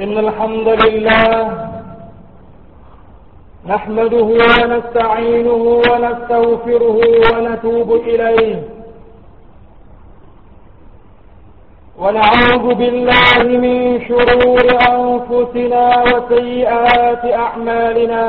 إن الحمد لله نحمده ونستعينه ونستغفره ونتوب إليه ونعوذ بالله من شرور أنفسنا وسيئات أعمالنا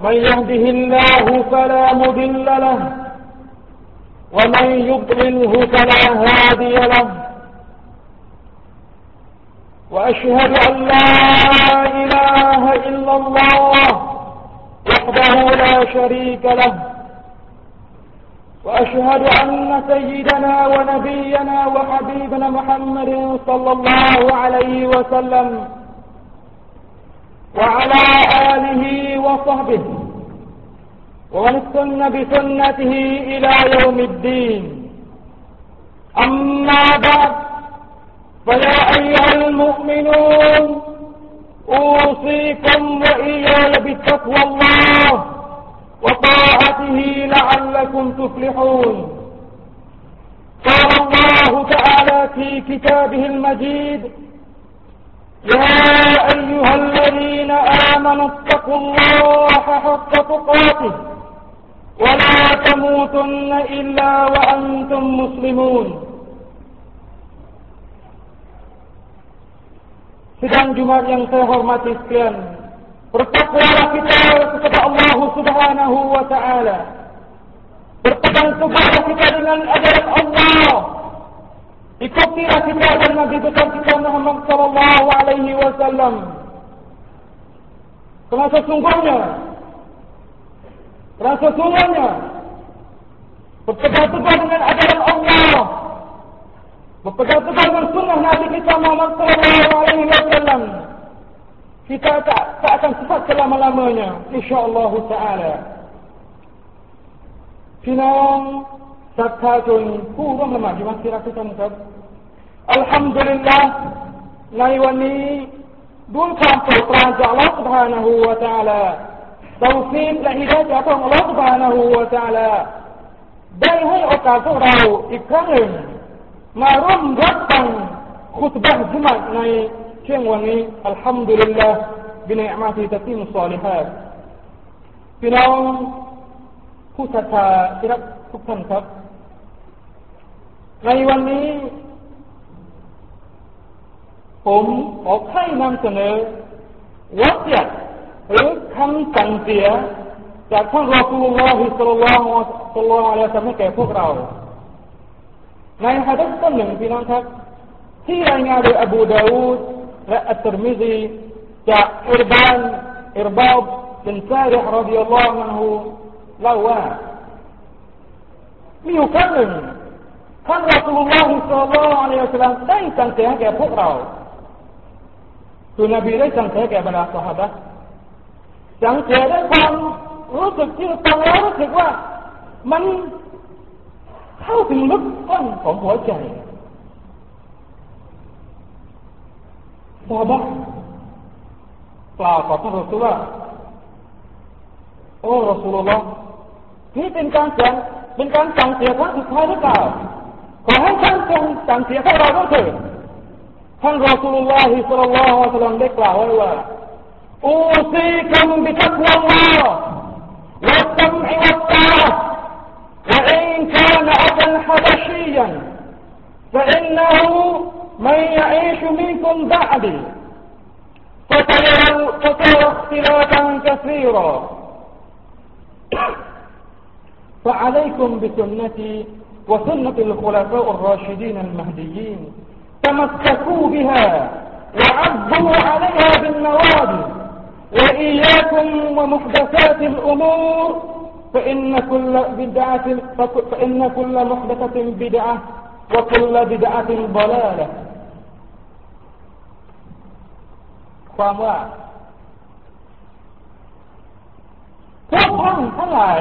من يهده الله فلا مضل له ومن يضلله فلا هادي له وأشهد أن لا إله إلا الله وحده لا شريك له. وأشهد أن سيدنا ونبينا وحبيبنا محمد صلى الله عليه وسلم وعلى آله وصحبه ومن استن بسنته إلى يوم الدين. أما بعد فيا أيها المؤمنون أوصيكم وإياي بتقوى الله وطاعته لعلكم تفلحون. قال الله تعالى في كتابه المجيد يا أيها الذين آمنوا اتقوا الله حق تقاته ولا تموتن إلا وأنتم مسلمون. Sidang Jumat yang saya hormati sekalian, bertakwalah kita kepada Allah Subhanahu wa taala. Berpegang teguhlah kita dengan ajaran Allah. Ikutilah kita ajaran Nabi besar kita Muhammad sallallahu alaihi wasallam. Kerana sesungguhnya Kerana sesungguhnya Berpegang teguh dengan ajaran Allah berpegang-pegang dengan sunnah Nabi kita Muhammad sallallahu alaihi wasallam. Kita tak tak akan sesat selama-lamanya. Insyaallah taala. Sinon sakatun kurang lemah. Di masih rasa tentu alhamdulillah Naiwani wani dul kam Allah subhanahu wa taala. Tauhid hidayah ilaha Allah subhanahu wa taala. Dan hai atas orang มาร่วมรับฟังคุตบะห์จุมะในเช่นวันนี้อัลฮัมดุลิลลาห์บินอามาติตัติมุสลิฮัดพี่น้องผู้ศรัทธาที่รักทุกท่านครับ ในวันนี้ ผมขอให้นำเสนอวัตยัดหรือคำสั่งเสียจากท่านรอคูลุลลอฮิสลลัลลอฮุสัลลัลลอฮุอะลัยฮิวะซัลลัมให้แก่พวกเราในฮะดิษต้นหนึ่งพี่น้องครับที่รายงานโดยอบูดาวูดและอัตตรมิซีจากอิรบานอิรบาบบินซาริฮ์รดิยัลลอฮุอันฮุเลสันนี่แก่พวกเรา คือนบีได้สั่งเสียแก่บรรดาสหายสั่งเสียด้วยความรู้สึกที่ฟังแล้วรู้สึกว่ามัน เข้าถึงลึกก้นของหัวใจซาบะกล่าวกับท่านรอสุลลอฮ์โอ้รอสุลลอฮ์นี่เป็นการสั่งเป็นการสั่งเสียครั้งสุดท้ายหรือเปล่าขอให้ท่านจงสั่งเสียพวกเราด้วยเถิดท่าน رسول الله صلى الله عليه وسلم ได้กล่าวไว้ว่าأوصيكم بتقوى الله والسمع والطاعة فإنه من يعيش منكم بعدي فترى اختلافا كثيرا. فعليكم بسنتي وسنة الخلفاء الراشدين المهديين. تمسكوا بها وعضوا عليها بالنواجذ وإياكم ومحدثات الأمور فإن كل بدعة فإن كل محدثة بدعة وكل بدعة ضلالة ความว่าพวกท่านทั้งหลาย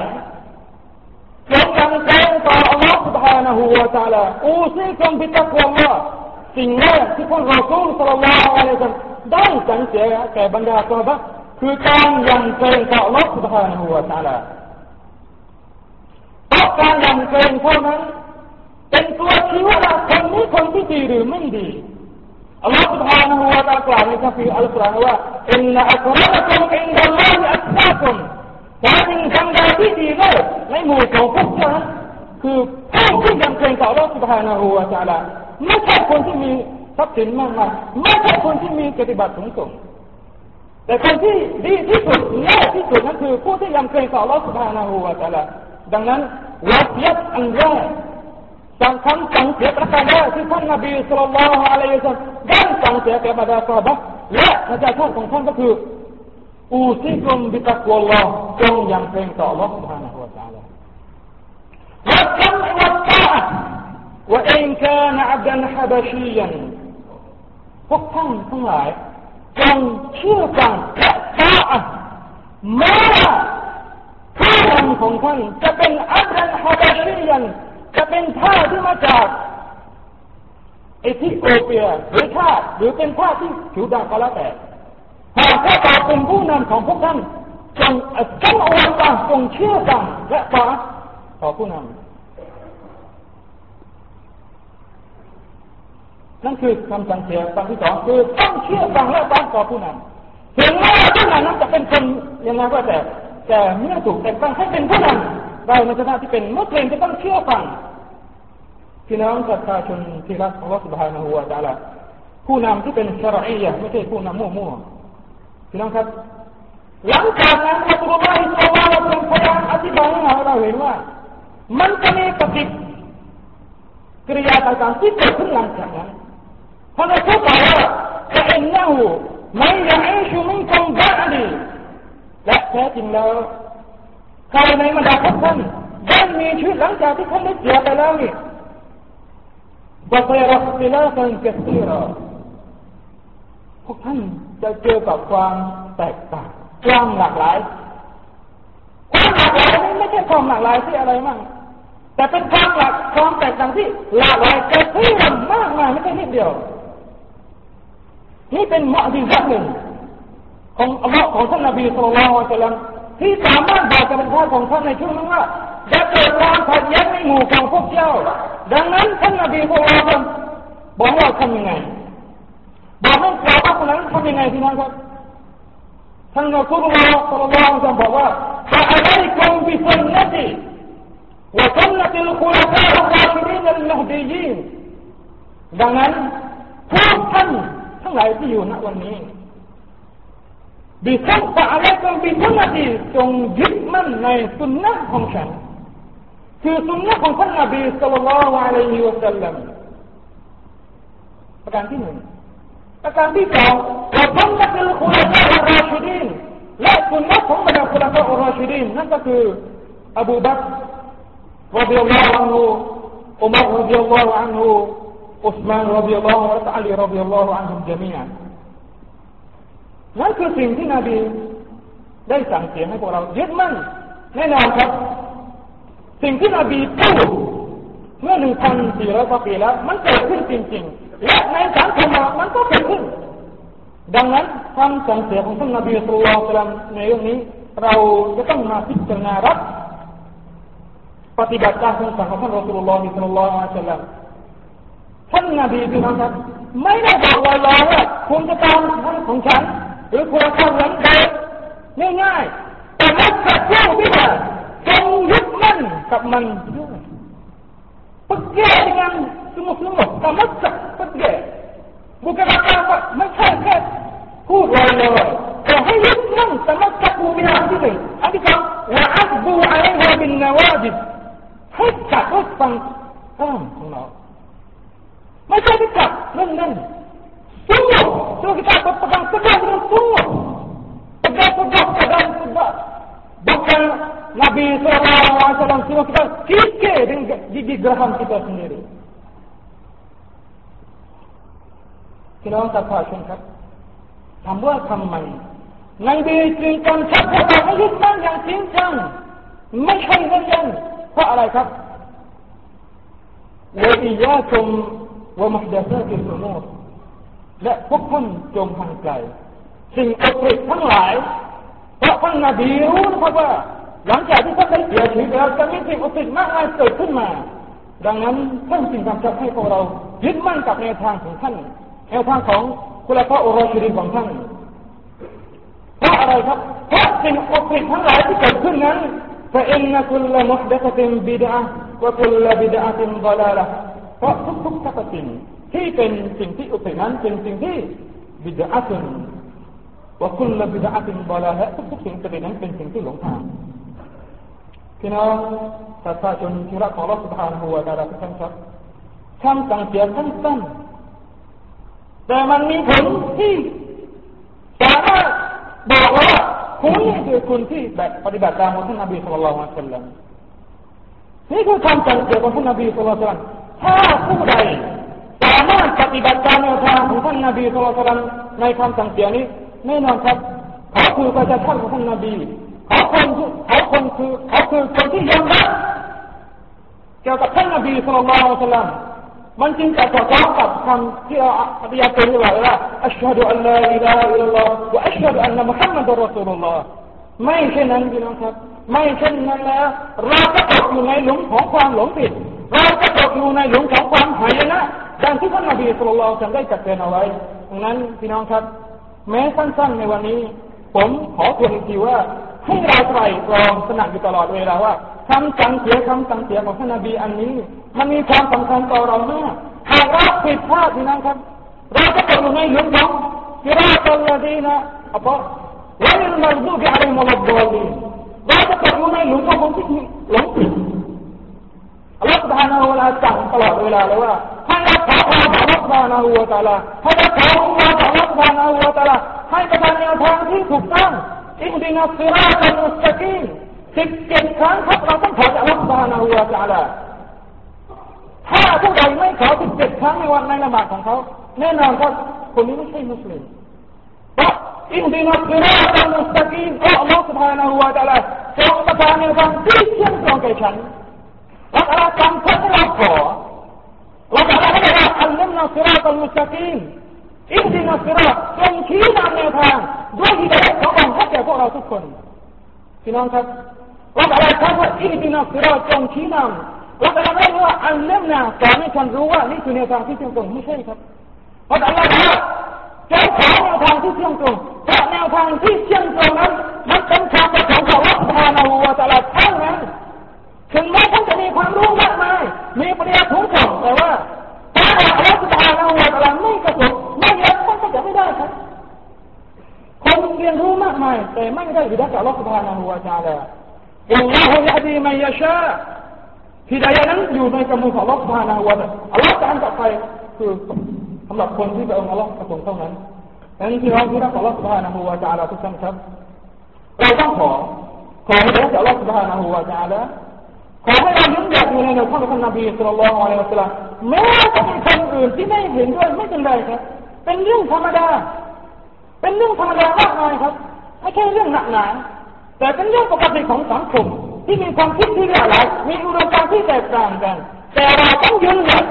จงยังใจต่ออัลลอฮฺ سبحانه และ تعالى อูซีกัมบิตักวะลอสิ่งแรกที่ท่านรอซูลสัลลัลลอฮุอะลัยฮิวะซัลลัมได้สั่งเสียแก่บรรดาซอฮาบะคือการยังเกรงต่ออัลลอฮฺ سبحانه และ تعالى เพ ราะการยังเกรงเท่านั้นเป็นตัวชี้ว่าคนนี้คนที่ดีหรือไม่ดี อัลลอฮฺ سبحانه และ تعالى กล่าวในคัมภีร์อัลกุรอานว่าอินนัอัครมะกุมอินดัลลอฮิอัตตากุมแต่จริงคำใดที่ดีเลิศในหมู่ของพวกเจ้าคือผู้ที่ยำเกรงต่ออัลลอฮฺ سبحانه และ تعالى ไม่ใช่คนที่มีทรัพย์สินมากมายไม่ใช่คนที่มีปฏิบัติสูงส่งแต่คนที่ดีที่สุดแย่ที่สุดนั่นคือผู้ที่ยำเกรงต่ออัลลอฮฺ سبحانه และ تعالى ดังนั้นวัดยัดอันแรกสังคำสังเสียประการแรกที่ท่านนบีสุลต่านอะลัยฮิสซาลได้สังเสียแก่บรรดาซาบะและพระเจ้าท่านของท่านก็คืออูซิกุมบิตะกัวลอจงยังเพลงต่อลอสุภานะฮุวาตาลาวัดกัมวัดตาว่าเองกานอับดันฮะบชียันพวกท่านทั้งหลายจงเชื่อฟังพระตาแม้ นำของท่านจะเป็นอับดันฮับชียันจะเป็นท่าที่มาจากเอธิโอเปียหรือท่าหรือเป็นท่าที่ผิวดำก็แล้วแต่หากพวกเราเป็นผู้นำของพวกท่านจงจงอาไว้ฟังจงเชื่อฟังและฟังต่อผู้นำนั่นคือคำสั่งเสียคำที่สองคือต้องเชื่อฟังและฟังต่อผู้นำถึงแม้ผู้นำนั้นจะเป็นคนยังไงก็แต่แต่เมื่อถูกแต่งตั้งให้เป็นผู้น เราในฐานะที่เป็นมุสลิมจะต้องเชื่อฟังพี่น้องประชาชนที่รักของเราสุบฮานะฮูวาตาลาผู้นำที่เป็นชารียะไม่ใช่ผู้นำมั่วๆพี่น้องครับ หลังจากนั้นอัลลอฮฺสุบฮานะฮูวาตาลาพยายามอธิบายให้เราเห็นว่า มันจะมีปฏิกิริยาต่างๆที่เกิดขึ้นหลังจากนั้นเพราะในทุกข์ว่าจะเอ็นเน่าไม่อยากให้ชูมิงคงบ้าดีและแท้จริงแล้ว ใครในบรรดาพวกท่านได้มีชีวิตหลังจากที่ท่านได้เสียไปแล้วนี่ว่าไปรับสิลากันเกศีรอพวกท่านจะเจอกับความแตกต่างความหลากหลายความหลากหลายนี่ไม่ใช่ความหลากหลายที่อะไรมั่งแต่เป็นความหลากความแตกต่างที่หลากหลายเกิดขึ้นมากมายไม่ใช่นิดเดียว นี่เป็นมะดีสักหนึ่งของอัลลอฮ์ของท่านนบีสุลต่าน ที่สามารถบอกกับเป็นพ่อของท่านในช่วงนั้นว่าจะเกิดความขัดแย้งในหมู่ของพวกเจ้า ดังนั้นท่านนบีสุลต่าบอกว่าทำยังไง บอกให้ชาวบ้าคนนั้นทำยังไงพี่น้องครับท่านนบีสุลต่านสุลต่านบอกว่าฟะอะลัยกุมบิสุนนติวะสุนนติลคุลฟาอัลราชิดีนอัลมฮดียีนดังนั้นพวกท่านทั้งหลายที่อยู่ณวันนี้ ดิฉันฝาอะไรจงเป็นสุนนะที่จงยึดมั่นในสุนนะของฉันคือสุนนะของท่านนบีสุลต่านละลัยฮิวสัลลัมประการที่หนึ่งประการที่สองขอบคุณนักลคุณละอัลราชิดินและสุนนะของบรรดาคุณละอัลราชิดินนั่นก็คืออบูบักรรบิยัลลอฮุอันฮุอุมัรรดิยัลลอฮุอันฮุอุสมานรดิยัลลอฮุอัลตะลีรดิยัลลอฮุอันฮุมจามีอัน นั่นคือสิ่งที่นบีได้สั่งเสียให้พวกเรายึดมั่นแน่นอนครับ สิ่งที่นบีพูดเมื่อหนึ่งพันสี่ร้อยกว่าปีแล้ว มันเกิดขึ้นจริงๆและในสังคมมันก็เกิดขึ้น ดังนั้นคำสั่งเสียของท่านนบีสุลต่านในเรื่องนี้ เราจะต้องมาพิจารณารับปฏิบัติตามคำสั่งของท่านรอสุลลอฮิสุลลอฮฺสัลลัมท่านนบีพี่น้องครับ ไม่ได้บอกลอยๆว่าคุณจะตามท่านของฉัน หรือความความหลังใดง่ายง่ายแต่ไม่กระตุ้นที่จะจงยึดมั่นกับมันด้วยปัจเจกังสมุทรสมุทรแต่ไม่กระปัจเจกบุคคลต่างๆไม่ใช่แค่พูดลอยๆแต่ให้ยึดมั่นสมัครกูมีอะไรที่หนึ่งอันที่สองละอัตบูอะไรเป็นนวาดิบให้กัดรถฟังต้องของเราไม่ใช่ที่กัดนั่นๆ ให้จับให้ฟังก้ามของเราไม่ใช่ที่จับนั่นนั่น semua so kita berpegang tegas dengan semua pegang tegas pegang tegas bukan Nabi SAW semua kita kikir dengan gigi geraham kita sendiri พี่น้องตาพาชนครับถามว่าทำไม และพวกท่านจงห่างไกลสิ่งอัปริทั้งหลายเพราะท่านนบีรู้นะครับว่า หลังจากที่ท่านได้เสียชีวิตแล้วจะมีสิ่งอัปริมากมายเกิดขึ้นมา ดังนั้นท่านจึงกำชับให้พวกเรายึดมั่นกับแนวทางของท่าน แนวทางของคุณละพระอรชิรินของท่านเพราะอะไรครับเพราะสิ่งอุปริทั้งหลายที่เกิดขึ้นนั้น فإن كل محدثة بدعة وكل بدعة ضلالة เพราะทุกๆสักสิ่ง ที่เป็นสิ่งที่อุปรินั้นเป็นสิ่งที่บิดาตุนว่าคุณละบิดาตุนบาลาและทุกๆสิ่งประเด็นนั้นเป็นสิ่งที่หลงทางพี่น้องประชาชนที่รักของราสุภาพหัวดาราทุกท่านครับคำสั่งเสียสั้นๆแต่มันมีผลที่สามารถบอกว่าคุณนี่คือคุณที่แบบปฏิบัติตามของท่านนบีสุลต่านสัลลัมนี่คือคำสั่งเสียของท่านนบีสุลต่านถ้าผู้ใด ฏิบัติตามแนวทางของท่านนบีสุลต่านในคำสั่งเสียนี้แน่นอนครับเขาคือประชาชนของท่านนบีเขาคนเขาคนคือเขาคือคนที่ยอมรับเกี่ยวกับท่านนบีสุลต่านมันจึงจะสอดคล้องกับคำที่เราปฏิญาณตัวนี้ว่าอัชฮะดุอัลลอฮฺอิลาอิลลัลลอฮฺวะอัชฮะดุอันนะมุฮัมมัดรอสูลุลลอฮฺไม่เช่นนั้นพี่น้องครับ ไม่เช่นนั้นแล้วเราก็ตกอยู่ในหลุมของความหลงผิด เราก็ตกอยู่ในหลุมของความหายนะดังที่ท่านนบีสุลต่านได้จัดเตือนเอาไว้ดังนั้นพี่น้องครับ แม้สั้นๆในวันนี้ ผมขอทวนอีกทีว่าให้เราไตรตรองสนับอยู่ตลอดเวลาว่าคำสั่งเสียคำสั่งเสียของท่านนบีอันนี้ มันมีความสำคัญต่อเรามากหากเราผิดพลาดนี่นะครับ เราจะตกอยู่ในหลุมของกิราตลดีนะอัปะวันนี้เราดูกี่อะไรมาลบดอลีเราจะตกอยู่ในหลุมของคนที่ ตลอดเวลาเลยว่าให้รักษาความสงบภาวนาอัวตาลาให้รักษาความสงบภาวนาอัวตาลาให้ประธานแนวทางที่ถูกต้องอินดินัสซิราตันุสกีสิบเจ็ดครั้งครับเราต้องขอจากอัลลอาวนาอัวตาลาถ้าผู้ใดไม่ขอสิบเจ็ดครั้งในวันในละหมาดของเขาแน่นอนว่าคนนี้ไม่ใช่มุสลิมเพราะอินดินัสซิราตันุสกีอัลลอฮฺภานาหัวตาลาทรงประทานแนวทางที่เชื่อมโยงแก่ฉันและเราจำพวกเราขอ เราจะได้ไหมว่าอัลลอฮฺนัสซิราตัลมุสตีมอินดีนัสซิราจงชี้นำแนวทางด้วยที่ได้ขอบังคับแก่พวกเราทุกคนพี่น้องครับเราอะไรครับว่าอินดีนัสซิราจงชี้นำเราจะไม่รู้ว่าอัลลอฮฺนะสอนให้ฉันรู้ว่านี่คือแนวทางที่เที่ยงตรงไม่ใช่ครับเพราะอัลลอฮฺว่าจะขอแนวทางที่เที่ยงตรงเพราะแนวทางที่เที่ยงตรงนั้นมันเป็นคำประสงค์ของอัลลอฮฺานาหูวตาลาเท่านั้น ถึงแม้ท่านจะมีความรู้มากมาย มีปริญญาทุกคนแต่ว่าถ้าอัลลอฮฺสุบานาหูวาตาลาไม่กระทบไม่ยอมท่านก็จะไม่ได้ครับคนเรียนรู้มากมาย แต่ไม่ได้วิดักอัลลอฮฺสุบฮานาหูวาตาลาอัลลอฮฺยะดีมันยะชาฮิดายะนั้นอยู่ในกำมือของอัลลอฮฺสุบฮานาหูวาตาอัลลอฮฺจะอันต่อไปคือสำหรับคนที่เป็นองอัลลอฮฺประสงค์เท่านั้นดังนั้นที่เราที่รักของอัลลอฮฺสุบฮานาหูวาตาลาทุกท่านครับเราต้องขอขอให้ได้จากอัลลอฮฺสุบฮานาหูวาตาลา ขอให้เรายึดหยัดอยู่ในแนวทางของนบีสุลต่านละอัลลอฮฺแม้จะมีคนอื่นที่ไม่เห็นด้วยไม่เป็นไรครับ เป็นเรื่องธรรมดา เป็นเรื่องธรรมดามากมายครับไม่ใช่เรื่องหนักหนาแต่เป็นเรื่องปกติของสังคมที่มีความคิดที่หลากหลายมีอุดมการณ์ที่แตกต่างกัน แต่เราต้องยืนหยัด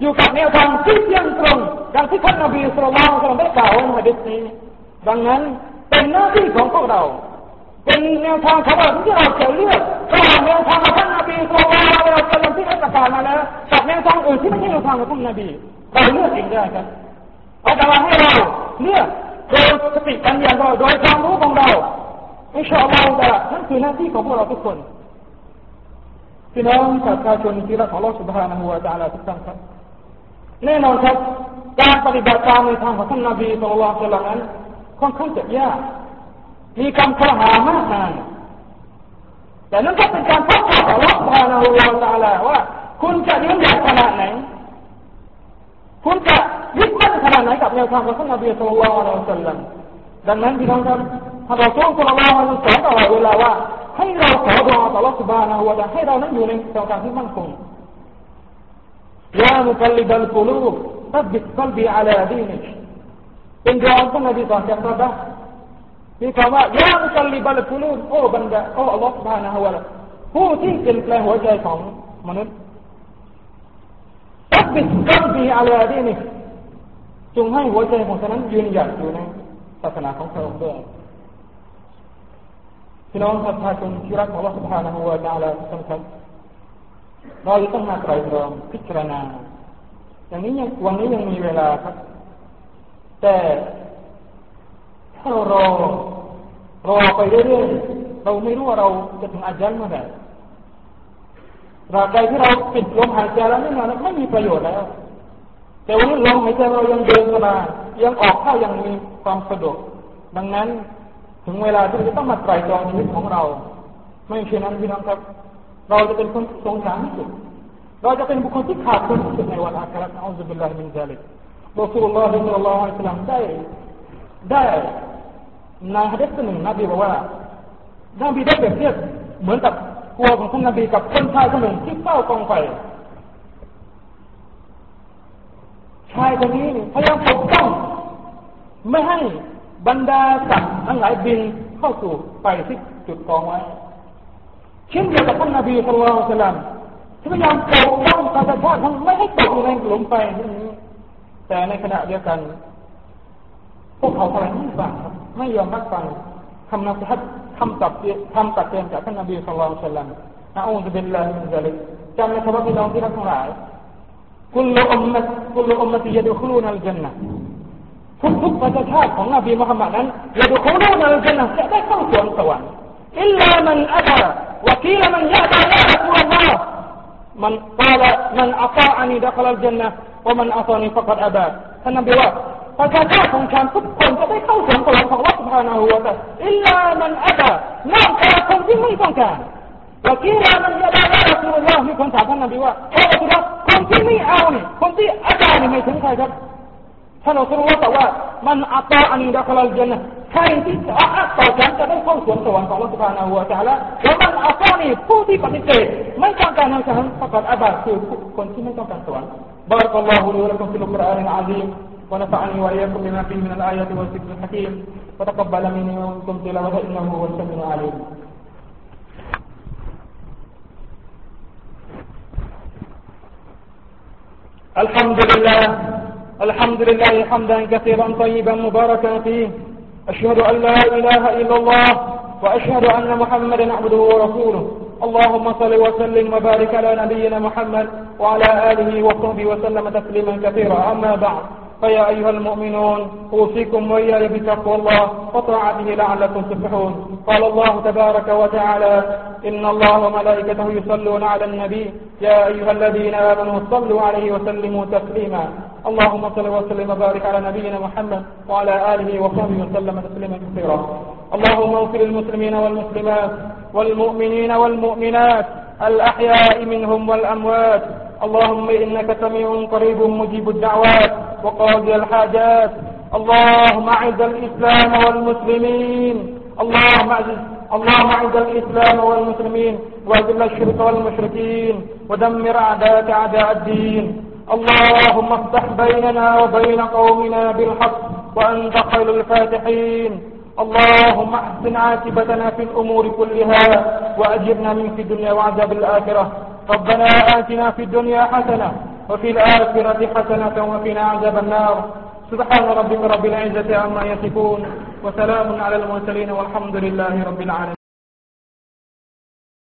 อยู่กับแนวทางที่เที่ยงตรงดังที่ท่านนบีสุลต่านได้กล่าวไว้ในฮะดิษนี้ ดังนั้นเป็นหน้าที่ของพวกเรา เป็นแนวทางของเราที่เราจะเลือก ระหว่างแนวางของท่านนบีสุลต่าเรากำลังที่ได้ประกาศมาแล้วกับแนวทางอื่นที่ไม่ใช่แนวทางของท่านนบีเราเลือกเองได้ครับอาจารย์ให้เราเลือกโดยสติปัญญาเราโดยความรู้ของเราอินชอัลลอฮฺจะนั่นคือหน้าที่ของพวกเราทุกคนพี่น้องประชาชนที่รักของเราสุบฮานะฮูวะตะอาลาทุกท่านครับแน่นอนครับการปฏิบัติตามในทางของท่านนบีสุลต่านนั้นค่อนข้างจะยากมีคำข้อหามากมาย แต่นั้นก็เป็นการทดสอบของอัลลอฮฺสุบฮานะฮูวะตะอาลาว่า คุณจะยืนหยัดขนาดไหน คุณจะยึดมั่นขนาดไหนกับแนวทางของท่านนบีสุลต่านละสัลลัมดังนั้นพี่น้องครับท่านรอซูลสุลต่านละสอนตลอดเวลาว่า ให้เราขอดุอาต่ออัลลอฮฺสุบฮานะฮูวะตะอาลาให้เรานั้นอยู่ในแนวทางที่มั่นคงยามุคัลลิบัลกุลูบตับบิตกัลบีอาลาดีนิเป็นรองท่านนบีก่อนจะตรัส มีคำว่ายาอุกัลลิบาลกุลูโอ้บรรดาโอ้อัลลอฮฺบานะฮวะละผู้ที่เปลี่ยนแปลงหัวใจของมนุษย์ตัดบิดกับดีอะไรที่นี่จงให้หัวใจของฉันนั้นยืนหยัดอยู่ในศาสนาของพระองค์ด้วยพี่น้องศรัทธาจนที่รักของอัลลอฮฺบานะฮวะตะอัลาสำคัญเราต้องมาไตร่ตรองพิจารณาอย่างนี้วันนี้ยังมีเวลาครับ แต่ ถ้าเรารอรอไปเรื่อยๆเราไม่รู้ว่าเราจะถึง أجلเมื่อไหร่ตราบใดที่เราปิดลมหายใจแล้วไม่นานไม่มีประโยชน์แล้ว แต่วันนี้ลมหายใจเรายังเดินมายังออกเข้ายังมีความสะดวก ดังนั้นถึงเวลาที่เราจะต้องมาไตรตรองชีวิตของเรา ไม่เช่นนั้นพี่น้องครับ เราจะเป็นคนสงสารที่สุด เราจะเป็นบุคคลที่ขาดทุนที่สุดในวันอาคราอัลลอฮฺบิลลาฮิมินซาลิกรอสูลุลลอฮฺสัลลัลลอฮุอะลัยฮิวะซัลลัมได้ได้ ในฮะดิษหนึ่งนบีบอกว่านบีได้เปรียบเทียบเหมือนกับตัวของท่านนบีกับคนชายคนหนึ่งที่เฝ้ากองไฟชายคนนี้พยายามปกป้องไม่ให้บรรดาสัตว์ทั้งหลายบินเข้าสู่ไฟที่จุดกองไว้เช่นเดียวกับท่านนบีสุลต่านที่พยายามปกป้องประชาชนทั้งไม่ให้ตกอยู่ในหลุมไฟนี้แต่ในขณะเดียวกัน พวกเขาทำไมไม่ฟัง ไม่ยอมรับฟังคำนับฮัดคำตัดคำตัดเตือนจากท่านนบีสุลต่านนะอูซุบิลลาฮิมินซาลิกจำนะครับพี่น้องที่รักทั้งหลายคุลอุมมะคุลอุมมะติยดุคลูนัลจันนะทุกทุกประชาชาติของนบีมุฮัมมัดนั้นยะดุคลูนัลจันนะจะได้เข้าสวนสวรรค์อิลลามันอัตาวะกีลมันยะตายารัลลอฮ์มันกล่าวมันอัตาอันีดัคลัลจันนะว่ามันอัตานีฟักัดอับาท่านนบีว่า ประชาชาติของฉันทุกคนจะได้เข้าสวนสวของรัฐบาลนาหัวแต่อิลลามันอัตนอกจากคนที่ไม่ต้องการวกีรามันยาดาลาสุลยอฮ์มีคนถามท่านนบีว่าเออครับคนที่ไม่เอาเนี่ยคนที่อาจารย์เนี่ไม่ถึงใครครับท่านอัลลอฮ์ตรัสว่ามันอัตอันดักลาลจันนะใครที่อัตต่อฉันจะได้เข้าสวนสวรรค์ของรัฐบาลนาหัวแต่ละแล้วมันอัตนี่ผู้ที่ปฏิเสธไม่ต้องการในฉันประกอบอาบัติคือคนที่ไม่ต้องการสวรรค์บารกัลลอฮุลิวะลักุมฟิลกุรอานิลอาซีม ونفعني وإياكم بما فيه من الآيات والذكر الحكيم. وتقبل مني ومنكم تلاوة إنه هو السميع العليم. الحمد لله. الحمد لله حمدا كثيرا طيبا مباركا فيه. أشهد أن لا إله إلا الله وأشهد أن محمدا عبده ورسوله. اللهم صل وسلم وبارك على نبينا محمد وعلى آله وصحبه وسلم تسليما كثيرا. أما بعد. فيا أيها المؤمنون أوصيكم وإياي بتقوى الله وطاعته لعلكم تفلحون. قال الله تبارك وتعالى إن الله وملائكته يصلون على النبي يا أيها الذين آمنوا صلوا عليه وسلموا تسليما. اللهم صل وسلم وبارك على نبينا محمد وعلى آله وصحبه وسلم تسليما كثيرا. اللهم اغفر للمسلمين والمسلمات والمؤمنين والمؤمنات الأحياء منهم والأموات اللهم إنك سميع قريب مجيب الدعوات وقاضي الحاجات. اللهم أعز الإسلام والمسلمين. اللهم أعز اللهم أعز الإسلام والمسلمين. وأذل الشرك والمشركين. ودمر أعداءك أعداء الدين. اللهم افتح بيننا وبين قومنا بالحق وأنت خير الفاتحين. اللهم أحسن عاقبتنا في الأمور كلها وأجرنا من في الدنيا وعذاب الآخرة. ربنا آتنا في الدنيا حسنة وفي الآخرة حسنة وقنا عذاب النار. سبحان ربك رب العزة عما يصفون وسلام على المرسلين والحمد لله رب العالمين.